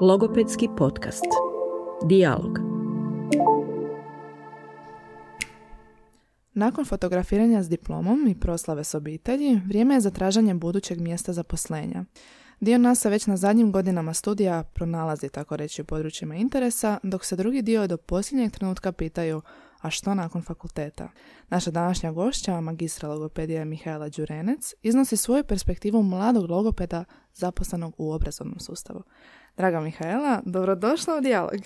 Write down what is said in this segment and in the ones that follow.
Logopedski podcast. Dialog. Nakon fotografiranja s diplomom i proslave s obitelji, vrijeme je za traženje budućeg mjesta zaposlenja. Dio nas se već na zadnjim godinama studija pronalazi, tako reći, u područjima interesa, dok se drugi dio do posljednjeg trenutka pitaju a što nakon fakulteta? Naša današnja gošća, magistra logopedija Mihaela Đurenec, iznosi svoju perspektivu mladog logopeda zaposlenog u obrazovnom sustavu. Draga Mihaela, dobrodošla u dijalog.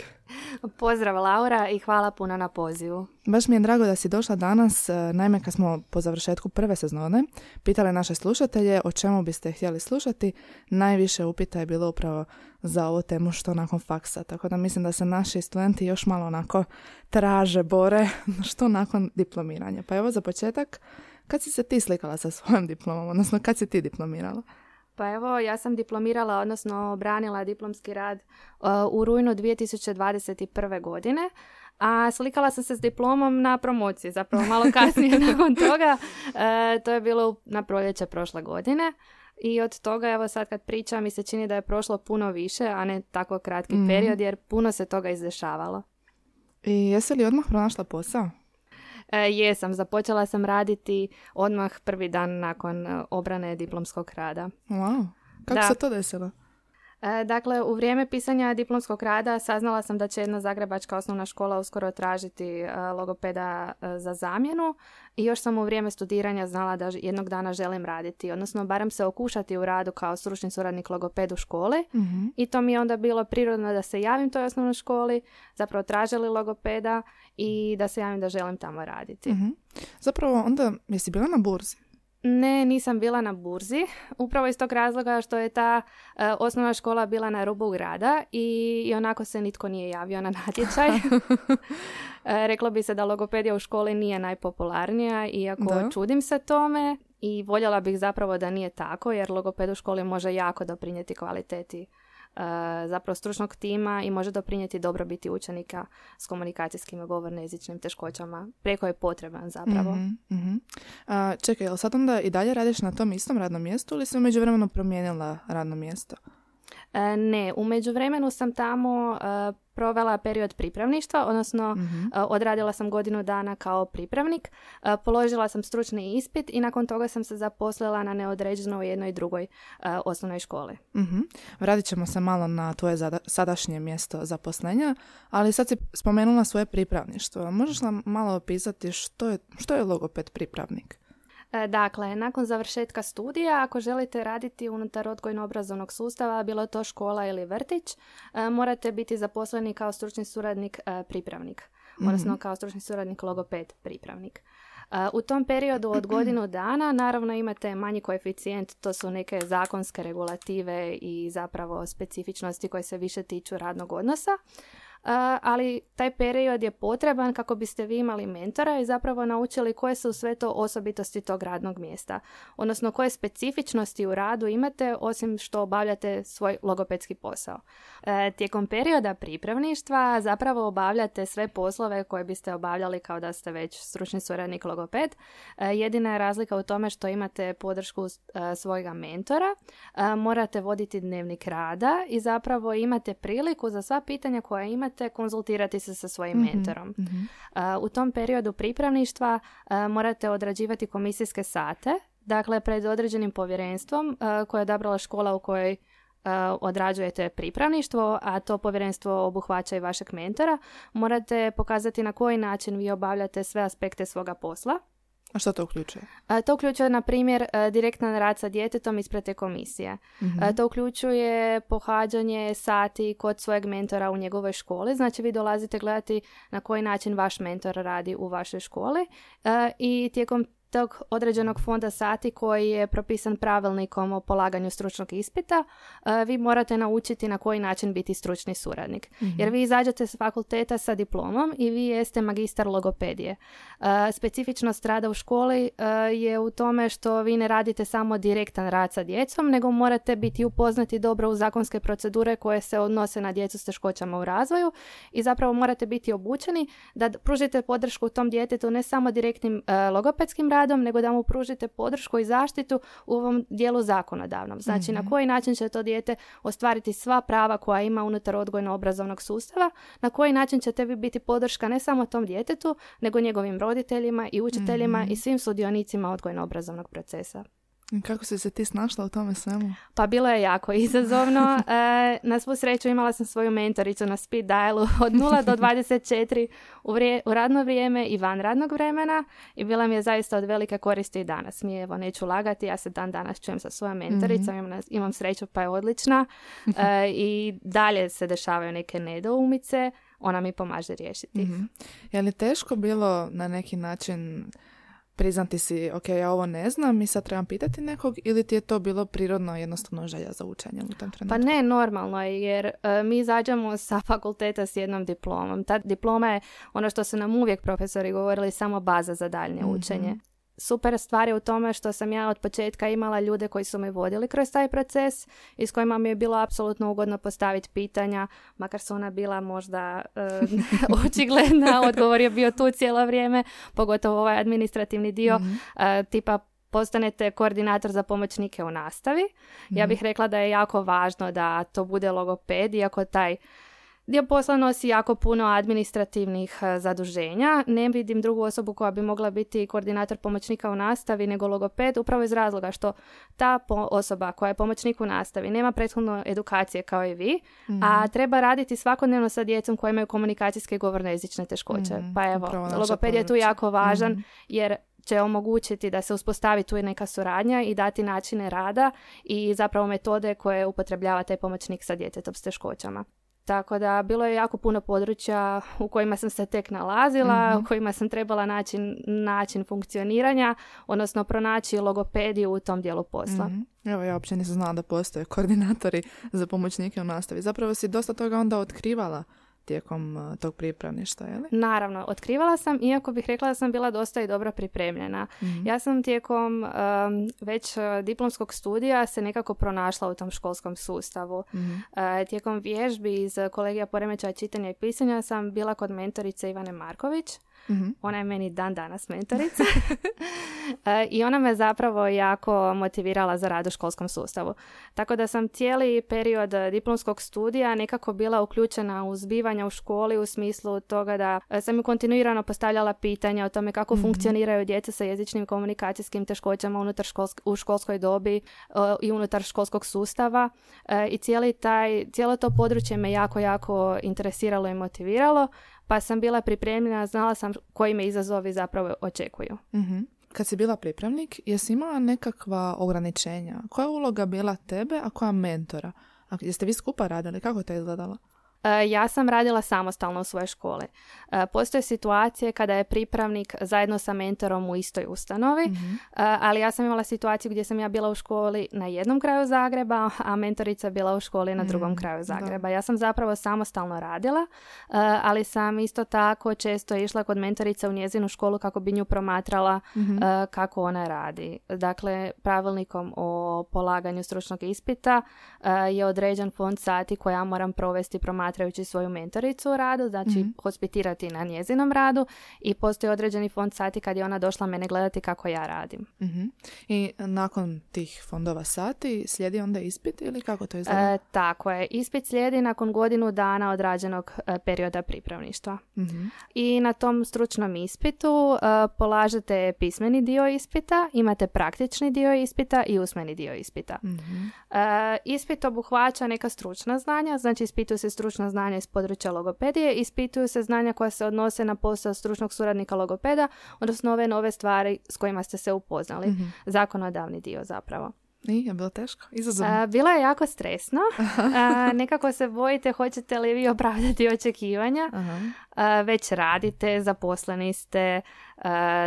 Pozdrav Laura i hvala puno na pozivu. Baš mi je drago da si došla danas, e, naime kad smo po završetku prve sezone pitali naše slušatelje o čemu biste htjeli slušati, najviše upita je bilo upravo za ovu temu što nakon faksa, tako da mislim da se naši studenti još malo onako traže, bore što nakon diplomiranja. Pa evo za početak, kad si se ti slikala sa svojom diplomom, odnosno kad si ti diplomirala? Pa evo, ja sam diplomirala, odnosno branila diplomski rad uh, u rujnu 2021. godine, a slikala sam se s diplomom na promociji, zapravo malo kasnije nakon toga. Uh, to je bilo na proljeće prošle godine. I od toga, evo sad kad pričam, mi se čini da je prošlo puno više, a ne tako kratki mhm. period, jer puno se toga izdešavalo. I jesi li odmah pronašla posao? E, jesam, započela sam raditi odmah prvi dan nakon e, obrane diplomskog rada. Wow, kako se to desilo? E, dakle, u vrijeme pisanja diplomskog rada saznala sam da će jedna zagrebačka osnovna škola uskoro tražiti e, logopeda e, za zamjenu i još sam u vrijeme studiranja znala da jednog dana želim raditi, odnosno barem se okušati u radu kao stručni suradnik logoped u školi mhm. i to mi je onda bilo prirodno da se javim toj osnovnoj školi, zapravo tražili logopeda i da se javim da želim tamo raditi. Mhm. Zapravo onda jesi bila na burzi? Ne, nisam bila na burzi. Upravo iz tog razloga što je ta e, osnovna škola bila na rubu grada i, i onako se nitko nije javio na natječaj. e, reklo bi se da logopedija u školi nije najpopularnija, iako da. čudim se tome i voljela bih zapravo da nije tako, jer logoped u školi može jako doprinijeti kvaliteti zapravo stručnog tima i može doprinijeti dobrobiti učenika s komunikacijskim i govorno-jezičnim teškoćama. Preko je potreban zapravo. mm A, čekaj, jel sad onda i dalje radiš na tom istom radnom mjestu ili si međuvremenu promijenila radno mjesto? E, ne, u međuvremenu sam tamo e, provela period pripravništva, odnosno mm odradila sam godinu dana kao pripravnik, položila sam stručni ispit i nakon toga sam se zaposlila na neodređeno u jednoj drugoj osnovnoj školi. mm Vratit ćemo se malo na tvoje sadašnje mjesto zaposlenja, ali sad si spomenula svoje pripravništvo. Možeš nam malo opisati što je, što je logoped pripravnik? E, dakle, nakon završetka studija, ako želite raditi unutar odgojno-obrazovnog sustava, bilo to škola ili vrtić, e, morate biti zaposleni kao stručni suradnik e, pripravnik, mm odnosno kao stručni suradnik logoped pripravnik. U tom periodu od godinu dana naravno imate manji koeficijent, to su neke zakonske regulative i zapravo specifičnosti koje se više tiču radnog odnosa ali taj period je potreban kako biste vi imali mentora i zapravo naučili koje su sve to osobitosti tog radnog mjesta. Odnosno koje specifičnosti u radu imate osim što obavljate svoj logopedski posao. E, tijekom perioda pripravništva zapravo obavljate sve poslove koje biste obavljali kao da ste već stručni suradnik logoped. E, jedina je razlika u tome što imate podršku e, svojega mentora, morate voditi dnevnik rada i zapravo imate priliku za sva pitanja koja imate morate konzultirati se sa svojim mm mentorom. Mhm. u tom periodu pripravništva morate odrađivati komisijske sate, dakle pred određenim povjerenstvom koje je odabrala škola u kojoj odrađujete pripravništvo, a to povjerenstvo obuhvaća i vašeg mentora, morate pokazati na koji način vi obavljate sve aspekte svoga posla a što to uključuje? To uključuje, na primjer, e, direktan rad sa djetetom ispred te komisije. mm To uključuje pohađanje sati kod svojeg mentora u njegovoj školi. Znači, vi dolazite gledati na koji način vaš mentor radi u vašoj školi e, i tijekom tog određenog fonda sati koji je propisan pravilnikom o polaganju stručnog ispita, e, vi morate naučiti na koji način biti stručni suradnik. Mhm. Jer vi izađete s fakulteta sa diplomom i vi jeste magistar logopedije. E, specifičnost rada u školi e, je u tome što vi ne radite samo direktan rad sa djecom, nego morate biti upoznati dobro u zakonske procedure koje se odnose na djecu s teškoćama u razvoju i zapravo morate biti obučeni da pružite podršku tom djetetu ne samo direktnim logopedskim radom, radom, nego da mu pružite podršku i zaštitu u ovom dijelu zakonodavnom. Znači, na Mhm. koji način će to dijete ostvariti sva prava koja ima unutar odgojno-obrazovnog sustava, na koji način ćete vi biti podrška ne samo tom djetetu, nego njegovim roditeljima i učiteljima Mhm. i svim sudionicima odgojno-obrazovnog procesa. Kako si se ti snašla u tome svemu? Pa bilo je jako izazovno. E, na svu sreću imala sam svoju mentoricu na speed dialu od 0 do 24 u, vrije- u radno vrijeme i van radnog vremena i bila mi je zaista od velike koristi i danas. Mi je, evo, neću lagati, ja se dan danas čujem sa svojom mentoricom, imam, imam sreću pa je odlična E, i dalje se dešavaju neke nedoumice, ona mi pomaže riješiti. Mhm. Je li teško bilo na neki način priznati si, ok, ja ovo ne znam i sad trebam pitati nekog ili ti je to bilo prirodno jednostavno želja za učenjem u tom Pa trenutku? ne, normalno je jer e, mi izađemo sa fakulteta s jednom diplomom. Ta diploma je ono što su nam uvijek profesori govorili samo baza za daljnje Mhm. učenje. Super stvar je u tome što sam ja od početka imala ljude koji su me vodili kroz taj proces i s kojima mi je bilo apsolutno ugodno postaviti pitanja, makar su ona bila možda e, očigledna, odgovor je bio tu cijelo vrijeme, pogotovo ovaj administrativni dio, Mhm. e, tipa postanete koordinator za pomoćnike u nastavi. Ja bih rekla da je jako važno da to bude logoped, iako taj dio posla nosi jako puno administrativnih e, zaduženja. Ne vidim drugu osobu koja bi mogla biti koordinator pomoćnika u nastavi nego logoped, upravo iz razloga što ta osoba koja je pomoćnik u nastavi nema prethodno edukacije kao i vi, a treba raditi svakodnevno sa djecom koja imaju komunikacijske i govorno jezične teškoće. Mhm, Pa evo, logoped je tu jako važan Mhm. jer će omogućiti da se uspostavi tu i neka suradnja i dati načine rada i zapravo metode koje upotrebljava taj pomoćnik sa djetetom s teškoćama. Tako da bilo je jako puno područja u kojima sam se tek nalazila, Mhm. u kojima sam trebala naći način funkcioniranja, odnosno pronaći logopediju u tom dijelu posla. Mhm. Evo, ja uopće nisam znala da postoje koordinatori za pomoćnike u nastavi. Zapravo si dosta toga onda otkrivala tijekom uh, tog pripravništva, je li? Naravno, otkrivala sam, iako bih rekla da sam bila dosta i dobro pripremljena. Mhm. Ja sam tijekom um, već uh, diplomskog studija se nekako pronašla u tom školskom sustavu. Mhm. Uh, tijekom vježbi iz kolegija poremećaja čitanja i pisanja sam bila kod mentorice Ivane Marković. Mhm. Ona je meni dan danas mentorica. E, I ona me zapravo jako motivirala za rad u školskom sustavu. Tako da sam cijeli period diplomskog studija nekako bila uključena u zbivanja u školi u smislu toga da e, sam ju kontinuirano postavljala pitanja o tome kako funkcioniraju djeca sa jezičnim komunikacijskim teškoćama unutar školsk- u školskoj dobi e, i unutar školskog sustava i cijeli taj, cijelo to područje me jako, jako interesiralo i motiviralo pa sam bila pripremljena, znala sam koji me izazovi zapravo očekuju. Mhm. Kad si bila pripravnik, jesi imala nekakva ograničenja? Koja je uloga bila tebe, a koja mentora? A jeste vi skupa radili? Kako je to izgledalo? E, Ja sam radila samostalno u svojoj školi. E, Postoje situacije kada je pripravnik zajedno sa mentorom u istoj ustanovi, Mhm. e, ali ja sam imala situaciju gdje sam ja bila u školi na jednom kraju Zagreba, a mentorica bila u školi na drugom Mm, kraju da. Zagreba. Ja sam zapravo samostalno radila, ali sam isto tako često išla kod mentorice u njezinu školu kako bi nju promatrala Mhm. e, kako ona radi. Dakle, pravilnikom o polaganju stručnog ispita je određen fond sati koja ja moram provesti promatrajući svoju mentoricu u radu, znači Mhm. hospitirati na njezinom radu i postoji određeni fond sati kad je ona došla mene gledati kako ja radim. Mhm. I nakon tih fondova sati slijedi onda ispit ili kako to izgleda? E, tako je. Ispit slijedi nakon godinu dana odrađenog e, perioda pripravništva. Mhm. I na tom stručnom ispitu e, polažete pismeni dio ispita, imate praktični dio ispita i usmeni dio ispita. Mhm. E, ispit obuhvaća neka stručna znanja, znači ispituju se stručna znanja iz područja logopedije, ispituju se znanja koja se odnose na posao stručnog suradnika logopeda, odnosno ove nove stvari s kojima ste se upoznali. Mhm. Zakonodavni dio zapravo. I je bilo teško? Izazovno? Bilo je jako stresno. E, nekako se bojite hoćete li vi opravdati očekivanja. Aha. E, već radite, zaposleni ste, e,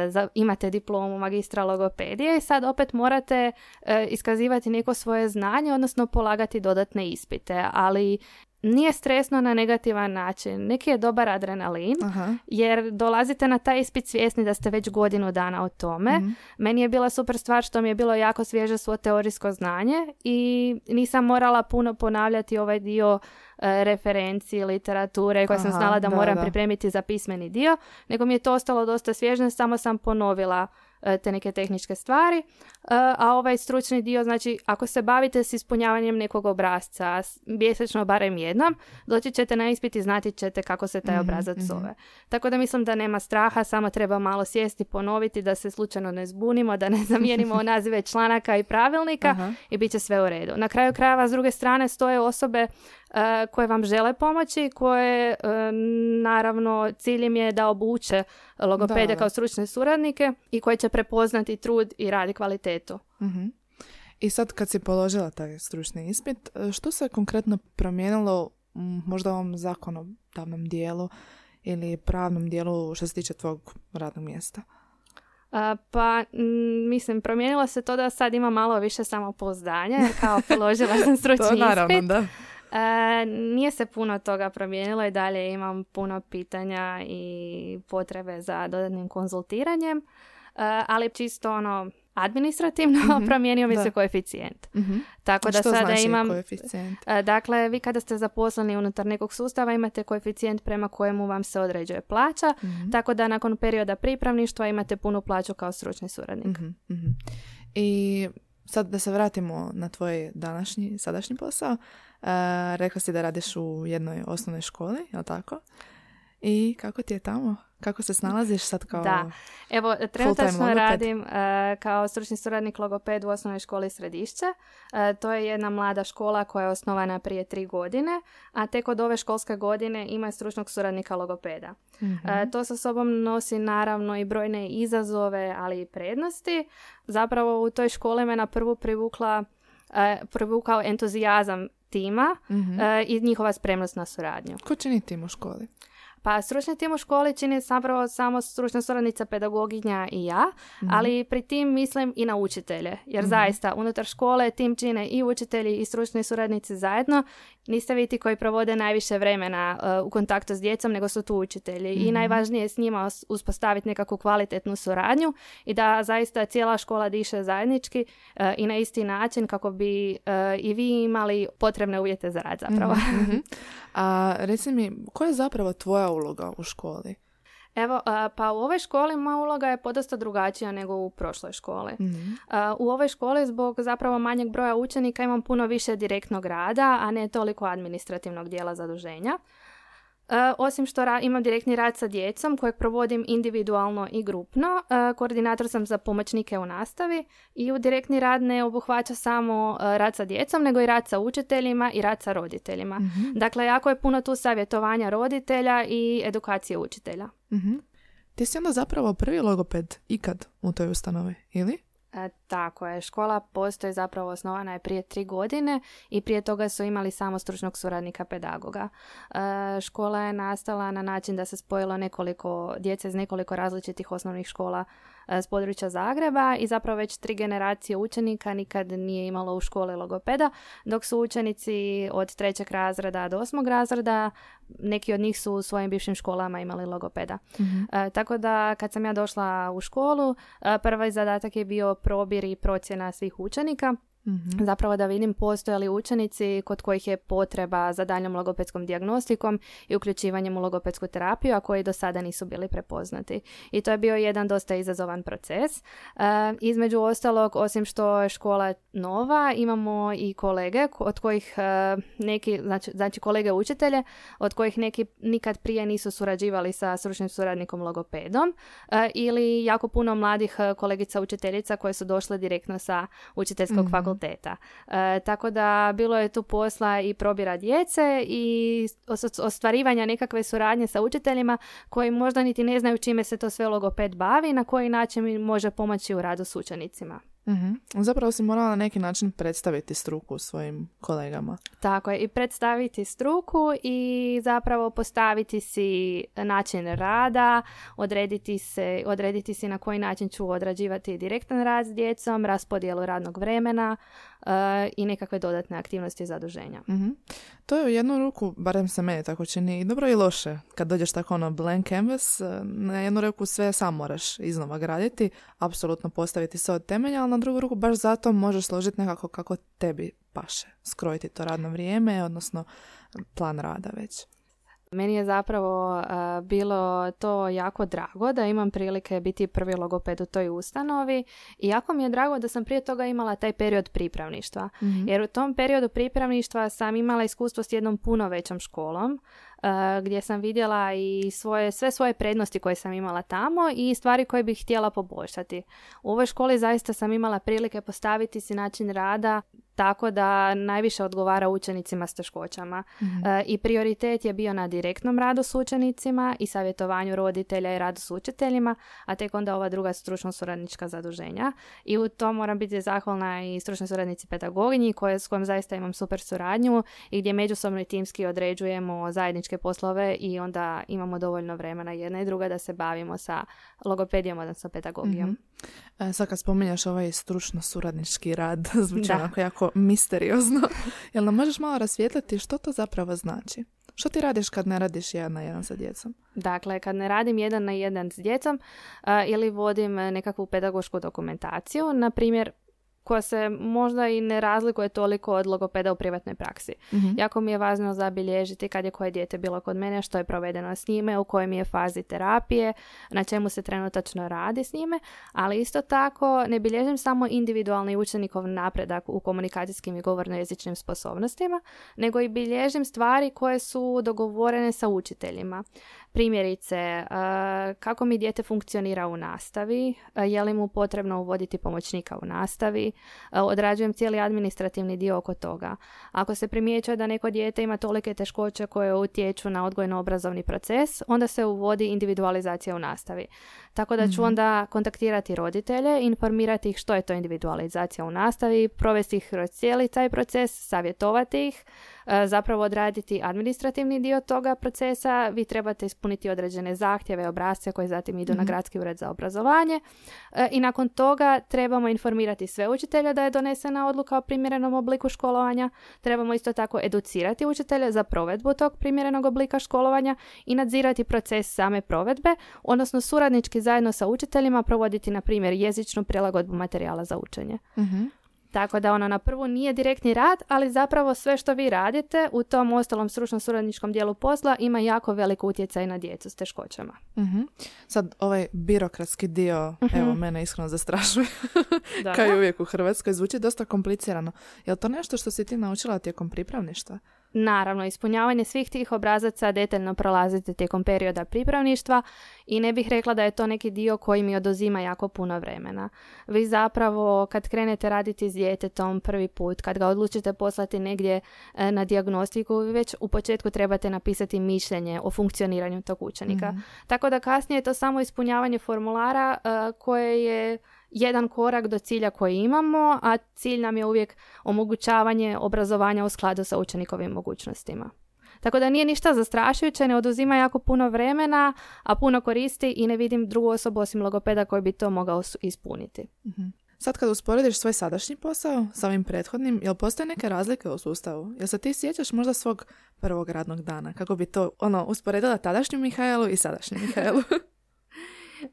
za- imate diplomu magistra logopedije i sad opet morate e, iskazivati neko svoje znanje, odnosno polagati dodatne ispite, ali nije stresno na negativan način. Neki je dobar adrenalin, Aha. jer dolazite na taj ispit svjesni da ste već godinu dana o tome. Mhm. Meni je bila super stvar što mi je bilo jako svježe svo teorijsko znanje i nisam morala puno ponavljati ovaj dio e, referenci, literature koje sam znala da, da, moram da. pripremiti za pismeni dio, nego mi je to ostalo dosta svježe, samo sam ponovila te neke tehničke stvari, e, a ovaj stručni dio, znači ako se bavite s ispunjavanjem nekog obrazca, mjesečno barem jednom, doći ćete na ispit i znati ćete kako se taj mhm, obrazac mhm. zove. Tako da mislim da nema straha, samo treba malo sjesti, ponoviti da se slučajno ne zbunimo, da ne zamijenimo nazive članaka i pravilnika i bit će sve u redu. Na kraju krajeva s druge strane stoje osobe E, koje vam žele pomoći, koje e, naravno ciljem je da obuče logopede kao stručne suradnike i koje će prepoznati trud i radi kvalitetu. uh I sad kad si položila taj stručni ispit, e, što se konkretno promijenilo možda u ovom zakonodavnom dijelu ili pravnom dijelu što se tiče tvog radnog mjesta? pa mislim, promijenilo se to da sad ima malo više samopouzdanja jer kao položila sam stručni to, naravno, ispit. Da. E, nije se puno toga promijenilo i dalje imam puno pitanja i potrebe za dodatnim konzultiranjem, e, ali čisto ono administrativno mm promijenio mi se koeficijent. mm Tako da sada znači imam koeficijent? E, dakle, vi kada ste zaposleni unutar nekog sustava imate koeficijent prema kojemu vam se određuje plaća, mhm. tako da nakon perioda pripravništva imate punu plaću kao stručni suradnik. Mhm, I sad da se vratimo na tvoj današnji, sadašnji posao. Rekla si da radiš u jednoj osnovnoj školi, je tako? I kako ti je tamo? Kako se snalaziš sad kao Da, evo, trenutačno radim uh, kao stručni suradnik logoped u osnovnoj školi Središće. Uh, to je jedna mlada škola koja je osnovana prije tri godine, a tek od ove školske godine ima stručnog suradnika logopeda. Uh, to sa sobom nosi naravno i brojne izazove, ali i prednosti. Zapravo u toj školi me na prvu privukla privukao entuzijazam tima mm i njihova spremnost na suradnju. Ko čini tim u školi? Pa stručni tim u školi čini zapravo samo stručna suradnica pedagoginja i ja, mhm. ali pri tim mislim i na učitelje, jer mhm. zaista unutar škole tim čine i učitelji i stručni suradnici zajedno. Niste vi ti koji provode najviše vremena uh, u kontaktu s djecom, nego su tu učitelji i mhm. najvažnije je s njima uspostaviti nekakvu kvalitetnu suradnju i da zaista cijela škola diše zajednički uh, i na isti način kako bi uh, i vi imali potrebne uvjete za rad zapravo. A reci mi, koja je zapravo tvoja uloga u školi? Evo, pa u ovoj školi moja uloga je podosta drugačija nego u prošloj školi. Mhm. U ovoj školi zbog zapravo manjeg broja učenika imam puno više direktnog rada, a ne toliko administrativnog dijela zaduženja. E, osim što imam direktni rad sa djecom kojeg provodim individualno i grupno, e, koordinator sam za pomoćnike u nastavi i u direktni rad ne obuhvaća samo e, rad sa djecom, nego i rad sa učiteljima i rad sa roditeljima. Mhm. Dakle, jako je puno tu savjetovanja roditelja i edukacije učitelja. mm Ti si onda zapravo prvi logoped ikad u toj ustanovi, ili? E, tako je, škola postoji zapravo osnovana je prije tri godine i prije toga su imali samo stručnog suradnika pedagoga. E, škola je nastala na način da se spojilo nekoliko djece iz nekoliko različitih osnovnih škola E, s područja Zagreba i zapravo već tri generacije učenika nikad nije imalo u školi logopeda, dok su učenici od trećeg razreda do osmog razreda, neki od njih su u svojim bivšim školama imali logopeda. mm tako da kad sam ja došla u školu, e, prvi zadatak je bio probir i procjena svih učenika mm Zapravo da vidim postoje li učenici kod kojih je potreba za daljnjom logopedskom dijagnostikom i uključivanjem u logopedsku terapiju, a koji do sada nisu bili prepoznati. I to je bio jedan dosta izazovan proces. E, između ostalog, osim što je škola nova, imamo i kolege od kojih e, neki, znači, znači kolege učitelje, od kojih neki nikad prije nisu surađivali sa stručnim suradnikom logopedom e, ili jako puno mladih kolegica učiteljica koje su došle direktno sa učiteljskog mm fakulteta. E, tako da bilo je tu posla i probira djece i ostvarivanja nekakve suradnje sa učiteljima koji možda niti ne znaju čime se to sve logoped bavi i na koji način može pomoći u radu s učenicima. Mm Zapravo si morala na neki način predstaviti struku svojim kolegama. Tako je, i predstaviti struku i zapravo postaviti si način rada, odrediti, se, odrediti si na koji način ću odrađivati direktan rad s djecom, raspodjelu radnog vremena, i nekakve dodatne aktivnosti zaduženja. mm To je u jednu ruku, barem se meni tako čini, i dobro i loše. Kad dođeš tako ono blank canvas, e, na jednu ruku sve sam moraš iznova graditi, apsolutno postaviti sve od temelja, ali na drugu ruku baš zato možeš složiti nekako kako tebi paše. Skrojiti to radno vrijeme, odnosno plan rada već. Meni je zapravo bilo to jako drago da imam prilike biti prvi logoped u toj ustanovi i jako mi je drago da sam prije toga imala taj period pripravništva. Mhm. Jer u tom periodu pripravništva sam imala iskustvo s jednom puno većom školom Uh, gdje sam vidjela i svoje, sve svoje prednosti koje sam imala tamo i stvari koje bih htjela poboljšati. U ovoj školi zaista sam imala prilike postaviti si način rada tako da najviše odgovara učenicima s teškoćama. Mhm. Uh, I prioritet je bio na direktnom radu s učenicima i savjetovanju roditelja i radu s učiteljima, a tek onda ova druga stručno suradnička zaduženja. I u to moram biti zahvalna i stručnoj suradnici pedagoginji koje, s kojom zaista imam super suradnju i gdje međusobno i timski određujemo zajedničke poslove i onda imamo dovoljno vremena jedna i druga da se bavimo sa logopedijom, odnosno pedagogijom. Mhm. E, sad kad spominjaš ovaj stručno suradnički rad, zvuči onako jako misteriozno. Jel nam možeš malo rasvijetliti što to zapravo znači? Što ti radiš kad ne radiš jedan na jedan sa djecom? Dakle, kad ne radim jedan na jedan s djecom a, ili vodim e, nekakvu pedagošku dokumentaciju, na primjer, koja se možda i ne razlikuje toliko od logopeda u privatnoj praksi. Mhm. Jako mi je važno zabilježiti kad je koje dijete bilo kod mene, što je provedeno s njime, u kojoj mi je fazi terapije, na čemu se trenutačno radi s njime, ali isto tako ne bilježim samo individualni učenikov napredak u komunikacijskim i govorno-jezičnim sposobnostima, nego i bilježim stvari koje su dogovorene sa učiteljima. Primjerice, e, kako mi dijete funkcionira u nastavi, e, je li mu potrebno uvoditi pomoćnika u nastavi, odrađujem cijeli administrativni dio oko toga. Ako se primjećuje da neko dijete ima tolike teškoće koje utječu na odgojno-obrazovni proces, onda se uvodi individualizacija u nastavi. Tako da ću onda kontaktirati roditelje, informirati ih što je to individualizacija u nastavi, provesti ih kroz cijeli taj proces, savjetovati ih, e, zapravo odraditi administrativni dio toga procesa. Vi trebate ispuniti određene zahtjeve, obrazce koji zatim idu na gradski ured za obrazovanje E, i nakon toga trebamo informirati sve učitelja da je donesena odluka o primjerenom obliku školovanja. Trebamo isto tako educirati učitelje za provedbu tog primjerenog oblika školovanja i nadzirati proces same provedbe, odnosno suradnički zajedno sa učiteljima provoditi na primjer jezičnu prilagodbu materijala za učenje. Mhm. Tako da ono na prvu nije direktni rad, ali zapravo sve što vi radite u tom ostalom stručno suradničkom dijelu posla ima jako velik utjecaj na djecu s teškoćama. Mhm. Sad, ovaj birokratski dio, evo, mene iskreno zastrašuje. Kao i uvijek u Hrvatskoj, zvuči dosta komplicirano. Je li to nešto što si ti naučila tijekom pripravništva? Naravno, ispunjavanje svih tih obrazaca detaljno prolazite tijekom perioda pripravništva i ne bih rekla da je to neki dio koji mi oduzima jako puno vremena. Vi zapravo kad krenete raditi s djetetom prvi put, kad ga odlučite poslati negdje e, na dijagnostiku, vi već u početku trebate napisati mišljenje o funkcioniranju tog učenika. Tako da kasnije je to samo ispunjavanje formulara e, koje je jedan korak do cilja koji imamo, a cilj nam je uvijek omogućavanje obrazovanja u skladu sa učenikovim mogućnostima. Tako da nije ništa zastrašujuće, ne oduzima jako puno vremena, a puno koristi i ne vidim drugu osobu osim logopeda koji bi to mogao ispuniti. Sad kad usporediš svoj sadašnji posao sa ovim prethodnim, jel postoje neke razlike u sustavu? Jel se ti sjećaš možda svog prvog radnog dana? Kako bi to ono, usporedila tadašnju Mihajlu i sadašnju Mihajlu?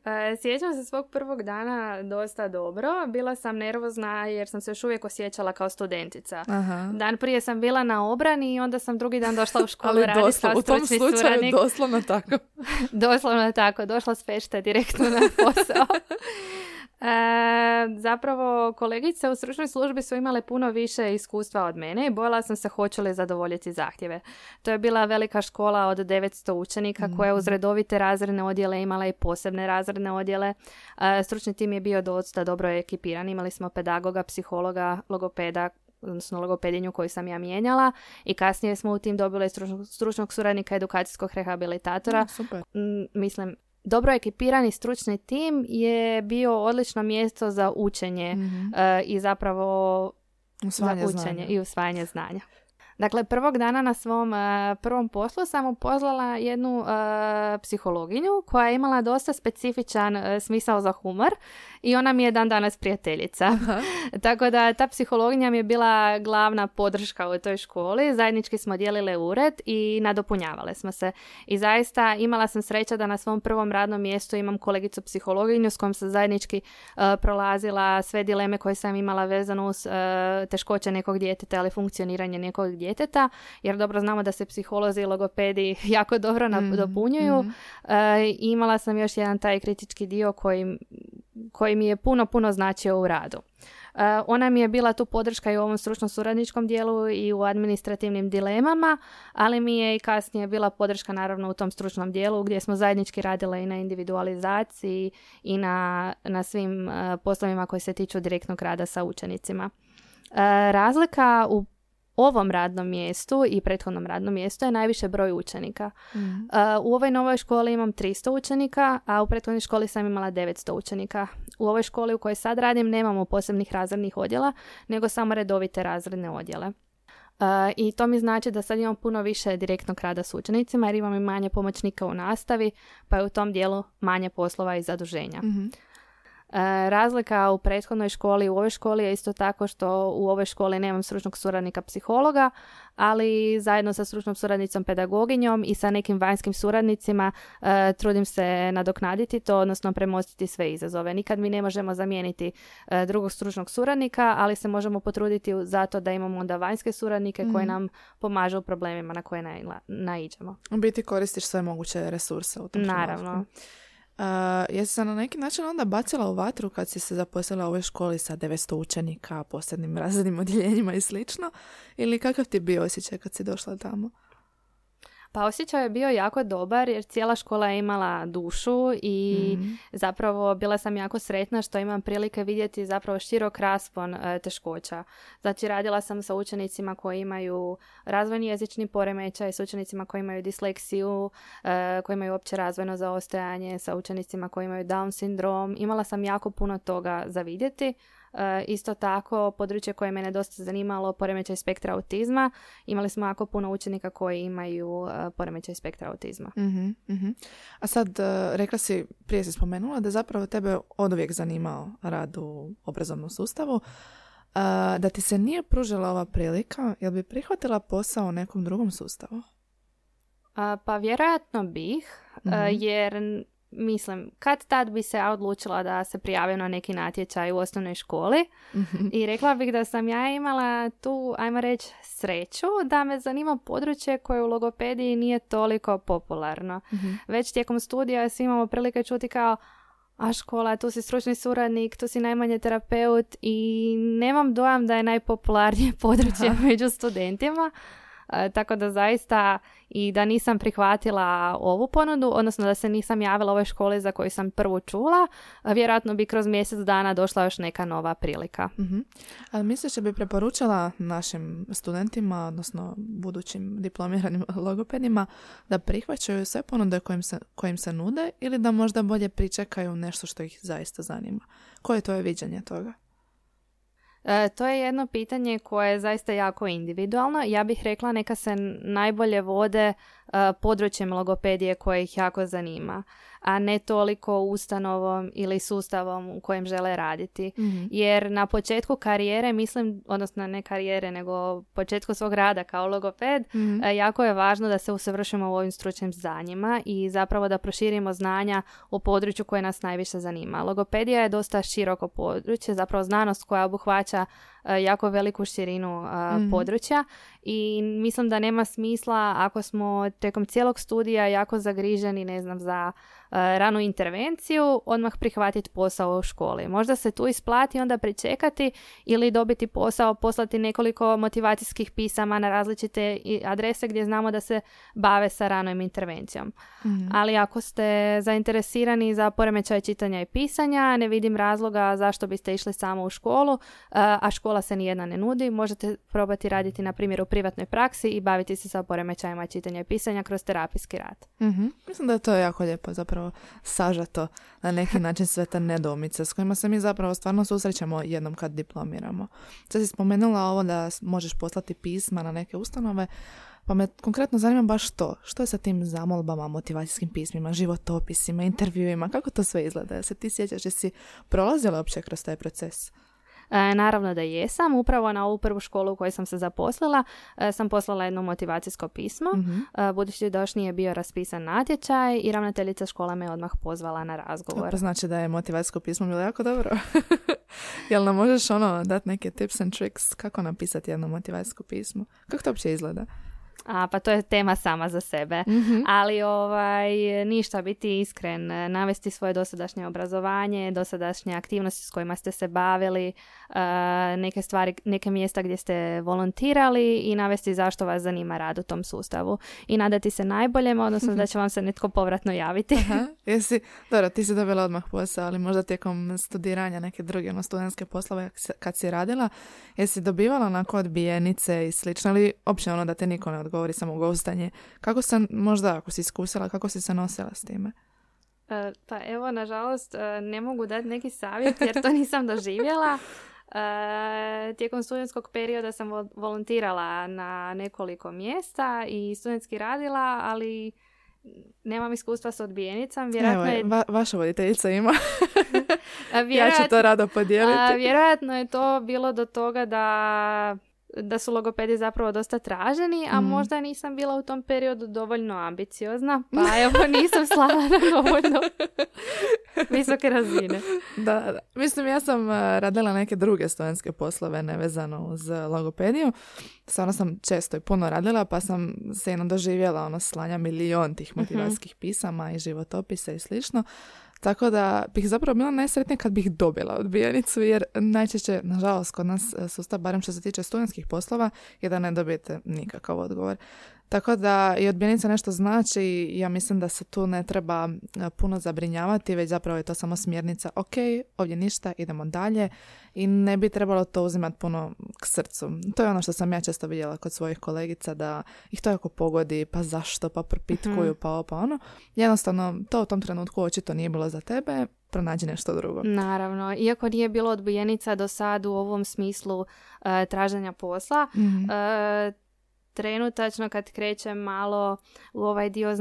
E, Sjećam se svog prvog dana dosta dobro. Bila sam nervozna jer sam se još uvijek osjećala kao studentica. Aha. Dan prije sam bila na obrani i onda sam drugi dan došla u školu Ali raditi kao doslovno, u tom slučaju suradnik. doslovno tako. Doslovno tako, došla s direktno na posao. E, zapravo kolegice u stručnoj službi su imale puno više iskustva od mene i bojala sam se hoće li zadovoljiti zahtjeve. To je bila velika škola od 900 učenika koja je uz redovite razredne odjele imala i posebne razredne odjele. E, stručni tim je bio dosta dobro ekipiran. Imali smo pedagoga, psihologa, logopeda, odnosno logopedinju koju sam ja mijenjala i kasnije smo u tim dobili stručnog, stručnog suradnika edukacijskog rehabilitatora Super. Mm, mislim, dobro ekipirani stručni tim je bio odlično mjesto za učenje e, i zapravo Usvajanje za učenje znanja. i usvajanje znanja. Dakle, prvog dana na svom e, prvom poslu sam upoznala jednu e, psihologinju koja je imala dosta specifičan e, smisao za humor i ona mi je dan danas prijateljica. Tako da ta psihologinja mi je bila glavna podrška u toj školi. Zajednički smo dijelile ured i nadopunjavale smo se. I zaista imala sam sreća da na svom prvom radnom mjestu imam kolegicu psihologinju s kojom sam zajednički prolazila sve dileme koje sam imala vezano uz teškoće nekog djeteta ili funkcioniranje nekog djeteta djeteta, jer dobro znamo da se psiholozi i logopedi jako dobro mm, dopunjuju. Mm. imala sam još jedan taj kritički dio koji, koji mi je puno, puno značio u radu. Eh, ona mi je bila tu podrška i u ovom stručno suradničkom dijelu i u administrativnim dilemama, ali mi je i kasnije bila podrška naravno u tom stručnom dijelu gdje smo zajednički radile i na individualizaciji i na, na svim eh, poslovima koji se tiču direktnog rada sa učenicima. Razlika u ovom radnom mjestu i prethodnom radnom mjestu je najviše broj učenika. Mm. Uh, u ovoj novoj školi imam 300 učenika, a u prethodnoj školi sam imala 900 učenika. U ovoj školi u kojoj sad radim nemamo posebnih razrednih odjela, nego samo redovite razredne odjele. Uh, I to mi znači da sad imam puno više direktnog rada s učenicima jer imam i manje pomoćnika u nastavi, pa je u tom dijelu manje poslova i zaduženja. mm E, razlika u prethodnoj školi i u ovoj školi je isto tako što u ovoj školi nemam stručnog suradnika psihologa, ali zajedno sa stručnom suradnicom pedagoginjom i sa nekim vanjskim suradnicima e, trudim se nadoknaditi to, odnosno premostiti sve izazove. Nikad mi ne možemo zamijeniti e, drugog stručnog suradnika, ali se možemo potruditi zato da imamo onda vanjske suradnike koji mhm. nam pomažu u problemima na koje naiđemo. U biti koristiš sve moguće resurse u tom Naravno. Uh, jesi se na neki način onda bacila u vatru kad si se zaposlila u ovoj školi sa 900 učenika, posebnim razrednim odjeljenjima i slično? Ili kakav ti je bio osjećaj kad si došla tamo? Pa osjećaj je bio jako dobar jer cijela škola je imala dušu i mhm. zapravo bila sam jako sretna što imam prilike vidjeti zapravo širok raspon e, teškoća. Znači radila sam sa učenicima koji imaju razvojni jezični poremećaj, sa učenicima koji imaju disleksiju, e, koji imaju opće razvojno zaostajanje, sa učenicima koji imaju Down sindrom. Imala sam jako puno toga za vidjeti. E, isto tako, područje koje mene dosta zanimalo, poremećaj spektra autizma. Imali smo jako puno učenika koji imaju e, poremećaj spektra autizma. uh A sad, e, rekla si, prije si spomenula da zapravo tebe od uvijek zanimao rad u obrazovnom sustavu. Da ti se nije pružila ova prilika, jel bi prihvatila posao u nekom drugom sustavu? Pa vjerojatno bih, mhm. jer mislim, kad tad bi se ja odlučila da se prijavim na neki natječaj u osnovnoj školi mhm. i rekla bih da sam ja imala tu, ajmo reći, sreću da me zanima područje koje u logopediji nije toliko popularno. Mhm. Već tijekom studija svi imamo prilike čuti kao a škola, tu si stručni suradnik, tu si najmanje terapeut i nemam dojam da je najpopularnije područje među studentima. E, tako da zaista i da nisam prihvatila ovu ponudu, odnosno da se nisam javila ovoj školi za koju sam prvu čula, vjerojatno bi kroz mjesec dana došla još neka nova prilika. Uh-huh. Ali misliš da bi preporučila našim studentima, odnosno budućim diplomiranim logopedima, da prihvaćaju sve ponude kojim se, kojim se nude ili da možda bolje pričekaju nešto što ih zaista zanima? Koje je tvoje viđenje toga? E, to je jedno pitanje koje je zaista jako individualno. Ja bih rekla neka se najbolje vode područjem logopedije koje ih jako zanima a ne toliko ustanovom ili sustavom u kojem žele raditi. Mhm. Jer na početku karijere, mislim, odnosno ne karijere, nego početku svog rada kao logoped, mm jako je važno da se usavršimo u ovim stručnim znanjima i zapravo da proširimo znanja u području koje nas najviše zanima. Logopedija je dosta široko područje, zapravo znanost koja obuhvaća E, jako veliku širinu mm područja. I mislim da nema smisla ako smo tijekom cijelog studija jako zagriženi, ne znam, za uh, ranu intervenciju, odmah prihvatiti posao u školi. Možda se tu isplati onda pričekati ili dobiti posao, poslati nekoliko motivacijskih pisama na različite adrese gdje znamo da se bave sa ranom intervencijom. Mhm. Ali ako ste zainteresirani za poremećaj čitanja i pisanja, ne vidim razloga zašto biste išli samo u školu, a škola se nijedna ne nudi, možete probati raditi na primjer u privatnoj praksi i baviti se sa poremećajima čitanja i pisanja kroz terapijski rad. mm Mislim da je to jako lijepo zapravo sažato na neki način sve te nedomice s kojima se mi zapravo stvarno susrećemo jednom kad diplomiramo. Sad si spomenula ovo da možeš poslati pisma na neke ustanove, pa me konkretno zanima baš to. Što je sa tim zamolbama, motivacijskim pismima, životopisima, intervjuima? Kako to sve izgleda? Se ti sjećaš da si prolazila uopće kroz taj proces? E, naravno da jesam. Upravo na ovu prvu školu u kojoj sam se zaposlila e, sam poslala jedno motivacijsko pismo. Mhm. E, budući da još nije bio raspisan natječaj i ravnateljica škola me odmah pozvala na razgovor. Pa znači da je motivacijsko pismo bilo jako dobro. Jel nam možeš ono dati neke tips and tricks kako napisati jedno motivacijsko pismo? Kako to uopće izgleda? A, pa to je tema sama za sebe. Mhm. Ali ovaj, ništa, biti iskren, navesti svoje dosadašnje obrazovanje, dosadašnje aktivnosti s kojima ste se bavili, neke stvari, neke mjesta gdje ste volontirali i navesti zašto vas zanima rad u tom sustavu. I nadati se najboljem, odnosno da će vam se netko povratno javiti. Aha, jesi, dobro, ti si dobila odmah posao, ali možda tijekom studiranja neke druge, ono, studentske poslove kad si radila, jesi dobivala onako odbijenice i slično, ili opće ono da te niko ne odgovori, samo gostanje. Kako se, možda ako si iskusila, kako si se nosila s time? E, Pa evo, nažalost, e, ne mogu dati neki savjet jer to nisam doživjela. E, tijekom studentskog perioda sam vo- volontirala na nekoliko mjesta i studentski radila, ali nemam iskustva s odbijenicom. Vjerojatno Evo, je, va- vaša voditeljica ima, ja ću to rado podijeliti. a, vjerojatno je to bilo do toga da da su logopedi zapravo dosta traženi, a Mhm. možda nisam bila u tom periodu dovoljno ambiciozna, pa evo nisam slala na dovoljno visoke razine. Da, da. Mislim, ja sam uh, radila neke druge studentske poslove nevezano uz logopediju. Stvarno sam često i puno radila, pa sam se jedno doživjela ono slanja milion tih motivacijskih pisama i životopisa i slično. Tako da bih zapravo bila najsretnija kad bih dobila odbijenicu, jer najčešće, nažalost, kod nas uh, sustav, barem što se tiče studentskih poslova, je da ne dobijete nikakav odgovor. Tako da i odbijenica nešto znači ja mislim da se tu ne treba e, puno zabrinjavati, već zapravo je to samo smjernica, ok, ovdje ništa, idemo dalje i ne bi trebalo to uzimati puno k srcu. To je ono što sam ja često vidjela kod svojih kolegica da ih to jako pogodi, pa zašto, pa propitkuju, Mhm. pa ovo, pa ono. Jednostavno, to u tom trenutku očito nije bilo za tebe, pronađi nešto drugo. Naravno, iako nije bilo odbijenica do sad u ovom smislu e, traženja posla, Mhm. e, trenutačno kad krećem malo u ovaj dio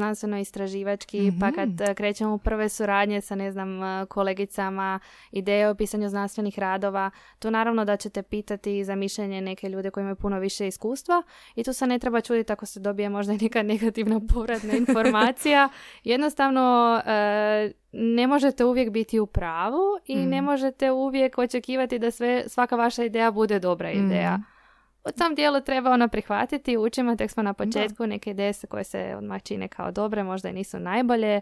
znanstveno-istraživački, pa Mhm. kad e, krećem u prve suradnje sa, ne znam, e, kolegicama, ideje o pisanju znanstvenih radova, tu naravno da ćete pitati za mišljenje neke ljude koji imaju puno više iskustva i tu se ne treba čuditi ako se dobije možda neka negativna povratna informacija. Jednostavno, e, ne možete uvijek biti u pravu i ne Mm. možete uvijek očekivati da sve, svaka vaša ideja bude dobra ideja. Mm. U tom dijelu treba ono prihvatiti, učimo, tek smo na početku, neke ideje koje se odmah čine kao dobre, možda i nisu najbolje.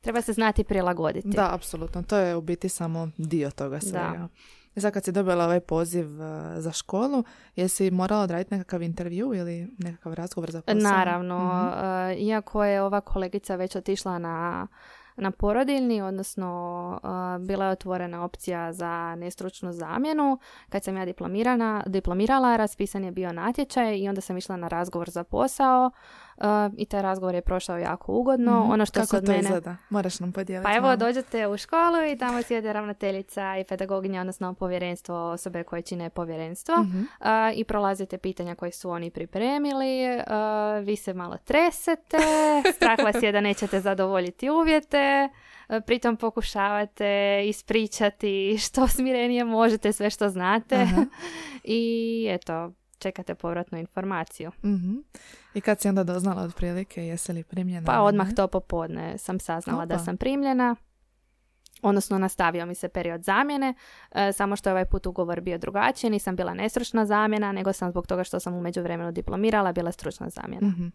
Treba se znati prilagoditi. Da, apsolutno. To je u biti samo dio toga svega. I sad kad si dobila ovaj poziv uh, za školu, jesi morala odraditi nekakav intervju ili nekakav razgovor za posao? Naravno, Mhm. e, iako je ova kolegica već otišla na, na porodiljni, odnosno bila je otvorena opcija za nestručnu zamjenu, kad sam ja diplomirana, diplomirala, raspisan je bio natječaj i onda sam išla na razgovor za posao e, i taj razgovor je prošao jako ugodno. Mhm. Ono što Kako se od to mene... izgleda? Moraš nam podijeliti. Pa evo, malo. dođete u školu i tamo sjede ravnateljica i pedagoginja, odnosno povjerenstvo osobe koje čine povjerenstvo Mhm. a, i prolazite pitanja koje su oni pripremili, a, vi se malo tresete, strah vas je da nećete zadovoljiti uvjete, pritom pokušavate ispričati što smirenije možete, sve što znate Aha. i eto, čekate povratnu informaciju. Mhm. I kad si onda doznala otprilike, jesi li primljena? Pa odmah to popodne sam saznala da Opa. sam primljena. Odnosno nastavio mi se period zamjene, e, samo što je ovaj put ugovor bio drugačiji, nisam bila nestručna zamjena, nego sam zbog toga što sam u međuvremenu diplomirala bila stručna zamjena. Mhm.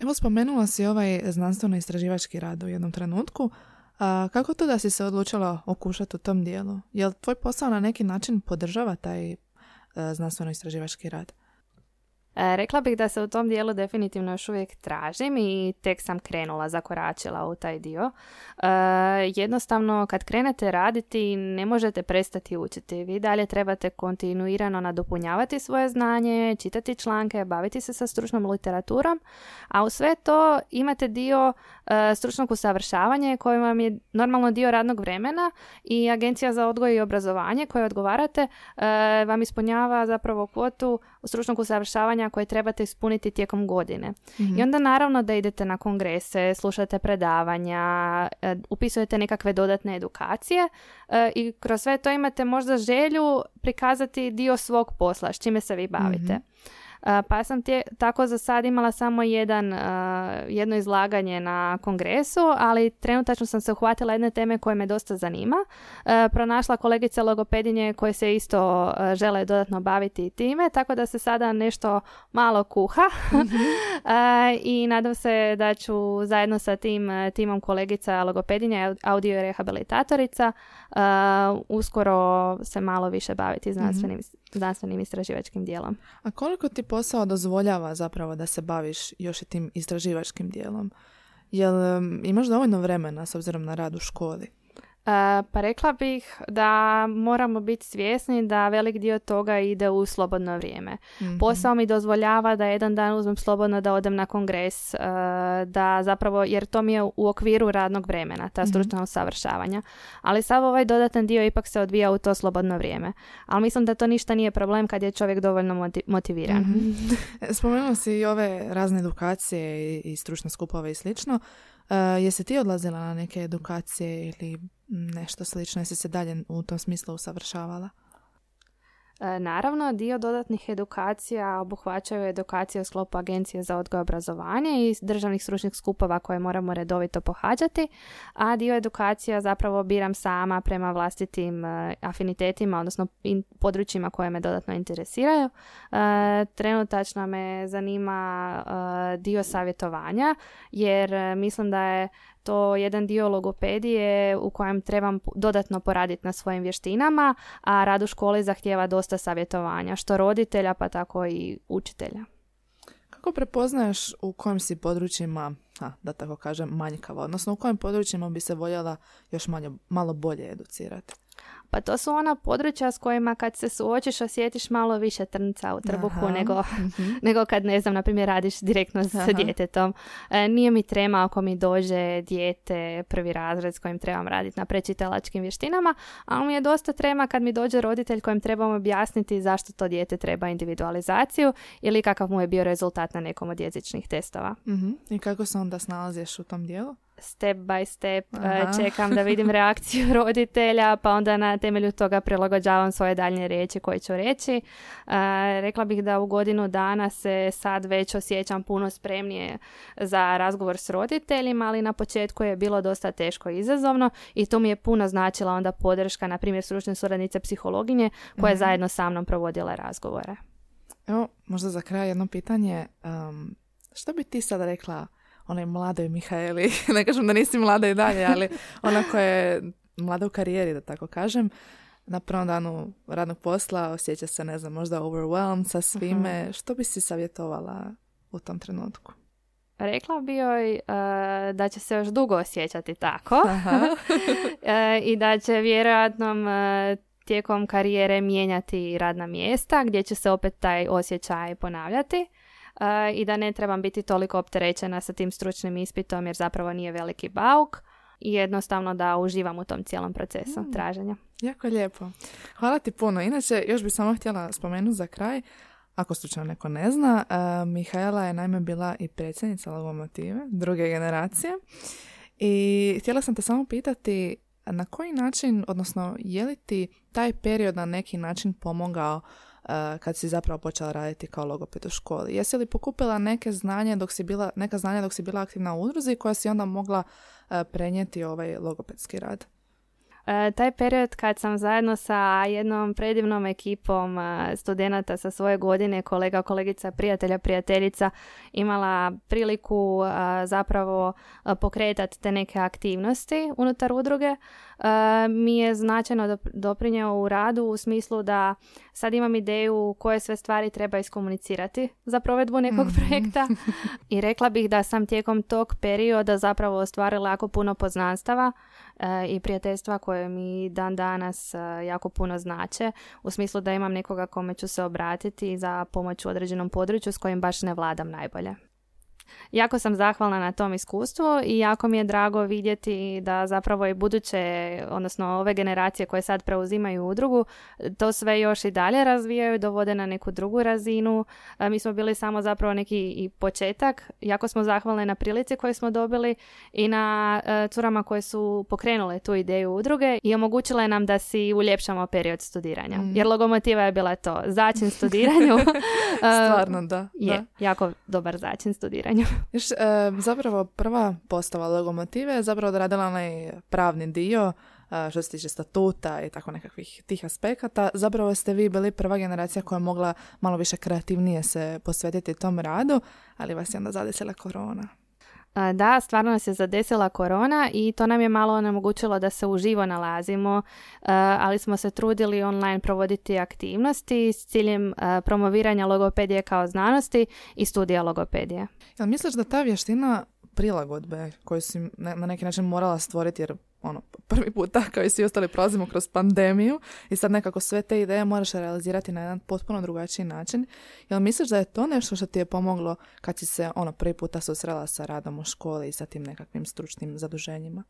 Evo spomenula si ovaj znanstveno-istraživački rad u jednom trenutku. A, kako to da si se odlučila okušati u tom dijelu? Jel tvoj posao na neki način podržava taj znanstveno-istraživački rad? E, rekla bih da se u tom dijelu definitivno još uvijek tražim i tek sam krenula, zakoračila u taj dio. E, jednostavno, kad krenete raditi, ne možete prestati učiti. Vi dalje trebate kontinuirano nadopunjavati svoje znanje, čitati članke, baviti se sa stručnom literaturom, a u sve to imate dio e, stručnog usavršavanja koji vam je normalno dio radnog vremena i Agencija za odgoj i obrazovanje koje odgovarate e, vam ispunjava zapravo kvotu stručnog usavršavanja koje trebate ispuniti tijekom godine. Mhm. I onda naravno da idete na kongrese, slušate predavanja, e, upisujete nekakve dodatne edukacije e, i kroz sve to imate možda želju prikazati dio svog posla, s čime se vi bavite. Mhm. Pa sam tje, tako za sad imala samo jedan, jedno izlaganje na kongresu, ali trenutačno sam se uhvatila jedne teme koje me dosta zanima. Pronašla kolegice logopedinje koje se isto žele dodatno baviti time, tako da se sada nešto malo kuha. E, I nadam se da ću zajedno sa tim timom kolegica logopedinja, audio i rehabilitatorica, e, uskoro se malo više baviti znanstvenim, znanstvenim istraživačkim dijelom. A koliko ti posao dozvoljava zapravo da se baviš još i tim istraživačkim dijelom? Jel imaš dovoljno vremena s obzirom na rad u školi? E, Pa rekla bih da moramo biti svjesni da velik dio toga ide u slobodno vrijeme. Mhm. Posao mi dozvoljava da jedan dan uzmem slobodno da odem na kongres, e, da zapravo, jer to mi je u okviru radnog vremena, ta stručna usavršavanja. Ali sav ovaj dodatan dio ipak se odvija u to slobodno vrijeme. Ali mislim da to ništa nije problem kad je čovjek dovoljno moti- motiviran. Mhm. E, Spomenula si i ove razne edukacije i, stručne skupove i slično. E, jesi ti odlazila na neke edukacije ili nešto slično? Jesi se dalje u tom smislu usavršavala? E, Naravno, dio dodatnih edukacija obuhvaćaju edukacije u sklopu Agencije za odgoj i obrazovanje i državnih stručnih skupova koje moramo redovito pohađati, a dio edukacija zapravo biram sama prema vlastitim e, afinitetima, odnosno područjima koje me dodatno interesiraju. E, trenutačno me zanima dio savjetovanja, jer mislim da je to jedan dio logopedije u kojem trebam dodatno poraditi na svojim vještinama, a rad u školi zahtjeva dosta savjetovanja, što roditelja pa tako i učitelja. Kako prepoznaješ u kojim si područjima, a, da tako kažem, manjkava? Odnosno u kojim područjima bi se voljela još manje, malo bolje educirati? Pa to su ona područja s kojima kad se suočiš osjetiš malo više trnca u trbuhu nego, mhm. nego kad ne znam, na primjer radiš direktno sa Aha. djetetom. E, nije mi trema ako mi dođe dijete prvi razred s kojim trebam raditi na prečitalačkim vještinama, ali mi je dosta trema kad mi dođe roditelj kojem trebam objasniti zašto to dijete treba individualizaciju ili kakav mu je bio rezultat na nekom od jezičnih testova. Mhm. I kako se onda snalaziš u tom dijelu? Step by step e, Aha. čekam da vidim reakciju roditelja, pa onda na temelju toga prilagođavam svoje daljnje riječi koje ću reći. E, rekla bih da u godinu dana se sad već osjećam puno spremnije za razgovor s roditeljima, ali na početku je bilo dosta teško i izazovno i tu mi je puno značila onda podrška, na primjer, stručne suradnice psihologinje koja je Mhm. zajedno sa mnom provodila razgovore. Evo, možda za kraj jedno pitanje. Um, što bi ti sad rekla onoj mladoj Mihaeli? ne kažem da nisi mlada i dalje, ali ona koja je mlada u karijeri, da tako kažem. Na prvom danu radnog posla osjeća se, ne znam, možda overwhelmed sa svime. Što bi si savjetovala u tom trenutku? Rekla bi joj e, da će se još dugo osjećati tako. E, i da će vjerojatno e, tijekom karijere mijenjati radna mjesta gdje će se opet taj osjećaj ponavljati E, i da ne trebam biti toliko opterećena sa tim stručnim ispitom jer zapravo nije veliki bauk i jednostavno da uživam u tom cijelom procesu traženja. Jako lijepo. Hvala ti puno. Inače, još bih samo htjela spomenuti za kraj, ako slučajno neko ne zna, uh, Mihaela je naime bila i predsjednica Logomotive, druge generacije. I htjela sam te samo pitati na koji način, odnosno je li ti taj period na neki način pomogao uh, kad si zapravo počela raditi kao logoped u školi? Jesi li pokupila neke znanje dok si bila, neka znanja dok si bila aktivna u udruzi koja si onda mogla uh, prenijeti ovaj logopedski rad? E, taj period kad sam zajedno sa jednom predivnom ekipom e, studenata sa svoje godine, kolega, kolegica, prijatelja, prijateljica, imala priliku e, zapravo pokretati te neke aktivnosti unutar udruge, mi je značajno dop- doprinjeo u radu u smislu da sad imam ideju koje sve stvari treba iskomunicirati za provedbu nekog Mhm. projekta i rekla bih da sam tijekom tog perioda zapravo ostvarila jako puno poznanstava i prijateljstva koje mi dan danas e, jako puno znače u smislu da imam nekoga kome ću se obratiti za pomoć u određenom području s kojim baš ne vladam najbolje. Jako sam zahvalna na tom iskustvu i jako mi je drago vidjeti da zapravo i buduće, odnosno ove generacije koje sad preuzimaju udrugu, to sve još i dalje razvijaju, dovode na neku drugu razinu. E, mi smo bili samo zapravo neki i početak. Jako smo zahvalni na prilici koje smo dobili i na e, curama koje su pokrenule tu ideju udruge i omogućile nam da si uljepšamo period studiranja. Mm. Jer logomotiva je bila to, začin studiranju. Stvarno, da. Je, da. jako dobar začin studiranju. Još, e, zapravo prva postava logomotive je zapravo odradila onaj pravni dio što se tiče statuta i tako nekakvih tih aspekata. Zapravo ste vi bili prva generacija koja je mogla malo više kreativnije se posvetiti tom radu, ali vas je onda zadesila korona. Da, stvarno nas je zadesila korona i to nam je malo onemogućilo da se uživo nalazimo, ali smo se trudili online provoditi aktivnosti s ciljem promoviranja logopedije kao znanosti i studija logopedije. Jel misliš da ta vještina prilagodbe koju si na neki način morala stvoriti jer ono, prvi puta kao i svi ostali prolazimo kroz pandemiju i sad nekako sve te ideje moraš realizirati na jedan potpuno drugačiji način. Jel misliš da je to nešto što ti je pomoglo kad si se ono prvi puta susrela sa radom u školi i sa tim nekakvim stručnim zaduženjima?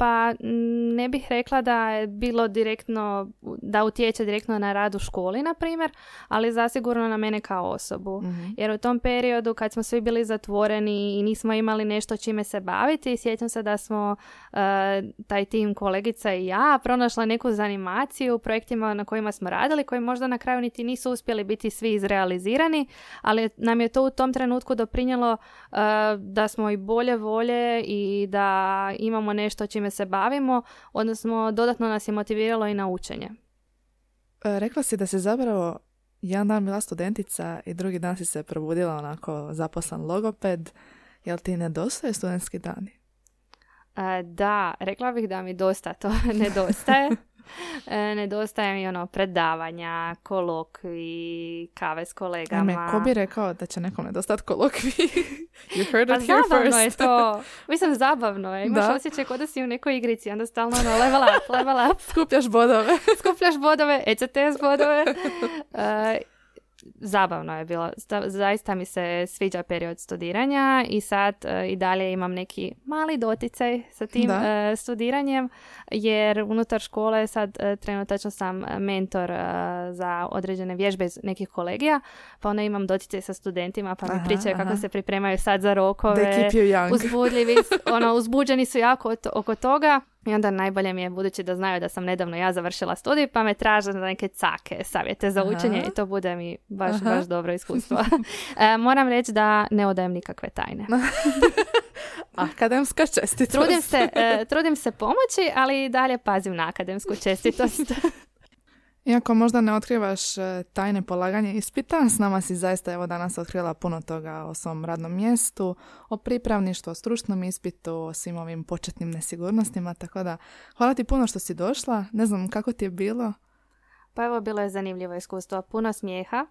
Pa ne bih rekla da je bilo direktno, da utječe direktno na rad u školi, na primjer, ali zasigurno na mene kao osobu. Mhm. Jer u tom periodu kad smo svi bili zatvoreni i nismo imali nešto čime se baviti, sjećam se da smo uh, taj tim kolegica i ja pronašla neku zanimaciju u projektima na kojima smo radili, koji možda na kraju niti nisu uspjeli biti svi izrealizirani, ali nam je to u tom trenutku doprinjelo uh, da smo i bolje volje i da imamo nešto čime se bavimo, odnosno dodatno nas je motiviralo i na učenje. E, rekla si da se zapravo jedan dan bila studentica i drugi dan si se probudila onako zaposlan logoped. Jel ti nedostaje studentski dani? E, da, rekla bih da mi dosta to nedostaje. E, nedostaje mi ono predavanja, kolokvi, kave s kolegama. Eme, ko bi rekao da će nekom nedostati kolokvi? you heard pa it here zabavno je to. Mislim, zabavno je. Imaš da. osjećaj kod da si u nekoj igrici, onda stalno ono level up, level up. Skupljaš bodove. Skupljaš bodove, ECTS bodove. Uh, zabavno je bilo. Zaista mi se sviđa period studiranja i sad e, i dalje imam neki mali doticaj sa tim studiranjem jer unutar škole sad uh, trenutačno sam mentor za određene vježbe iz nekih kolegija pa onda imam doticaj sa studentima pa mi pričaju kako se pripremaju sad za rokove. Uzbudljivi, ono, uzbuđeni su jako oko toga i onda najbolje mi je, budući da znaju da sam nedavno ja završila studij, pa me traže za neke cake, savjete za učenje i to bude mi baš, baš dobro iskustvo. e, moram reći da ne odajem nikakve tajne. Akademska čestitost. Trudim se, e, trudim se pomoći, ali dalje pazim na akademsku čestitost. Iako možda ne otkrivaš e, tajne polaganje ispita, s nama si zaista evo danas otkrila puno toga o svom radnom mjestu, o pripravništvu, o stručnom ispitu, o svim ovim početnim nesigurnostima, tako da hvala ti puno što si došla. Ne znam kako ti je bilo. Pa evo bilo je zanimljivo iskustvo, puno smijeha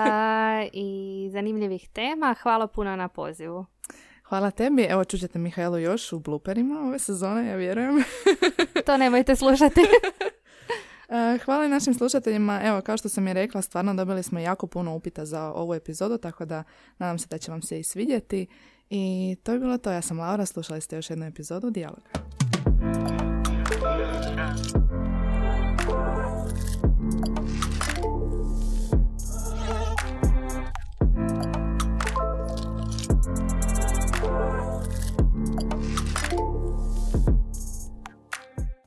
i zanimljivih tema. Hvala puno na pozivu. Hvala tebi. Evo čućete Mihajlu još u bluperima ove sezone, ja vjerujem. to nemojte slušati. E, hvala našim slušateljima. Evo, kao što sam je rekla, stvarno dobili smo jako puno upita za ovu epizodu, tako da nadam se da će vam se i svidjeti. I to je bilo to. Ja sam Laura, slušali ste još jednu epizodu Dijaloga.